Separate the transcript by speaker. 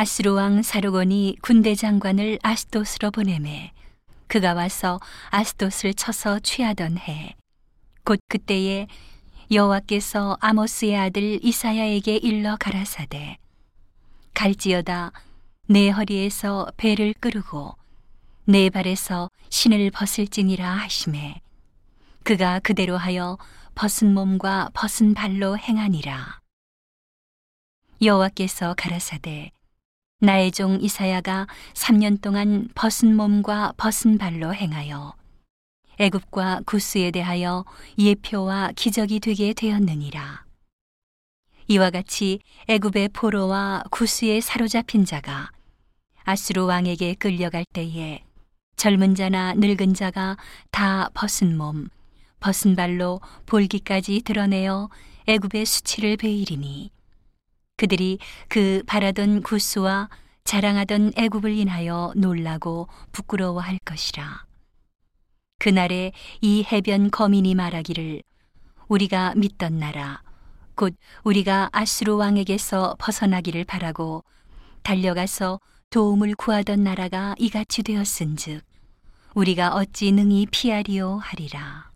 Speaker 1: 아스루 왕 사르곤이 군대 장관을 아스도스로 보내매 그가 와서 아스도스를 쳐서 취하던 해 곧 그때에 여호와께서 아모스의 아들 이사야에게 일러 가라사대 갈지어다 내 허리에서 배를 끄르고 내 발에서 신을 벗을지니라 하심에 그가 그대로 하여 벗은 몸과 벗은 발로 행하니라. 여호와께서 가라사대 나의 종 이사야가 3년 동안 벗은 몸과 벗은 발로 행하여 애굽과 구스에 대하여 예표와 기적이 되게 되었느니라. 이와 같이 애굽의 포로와 구스에 사로잡힌 자가 아수르 왕에게 끌려갈 때에 젊은 자나 늙은 자가 다 벗은 몸, 벗은 발로 볼기까지 드러내어 애굽의 수치를 베이리니 그들이 그 바라던 구스와 자랑하던 애굽을 인하여 놀라고 부끄러워할 것이라. 그날에 이 해변 거민이 말하기를 우리가 믿던 나라 곧 우리가 아수르 왕에게서 벗어나기를 바라고 달려가서 도움을 구하던 나라가 이같이 되었은즉 우리가 어찌 능히 피하리요 하리라.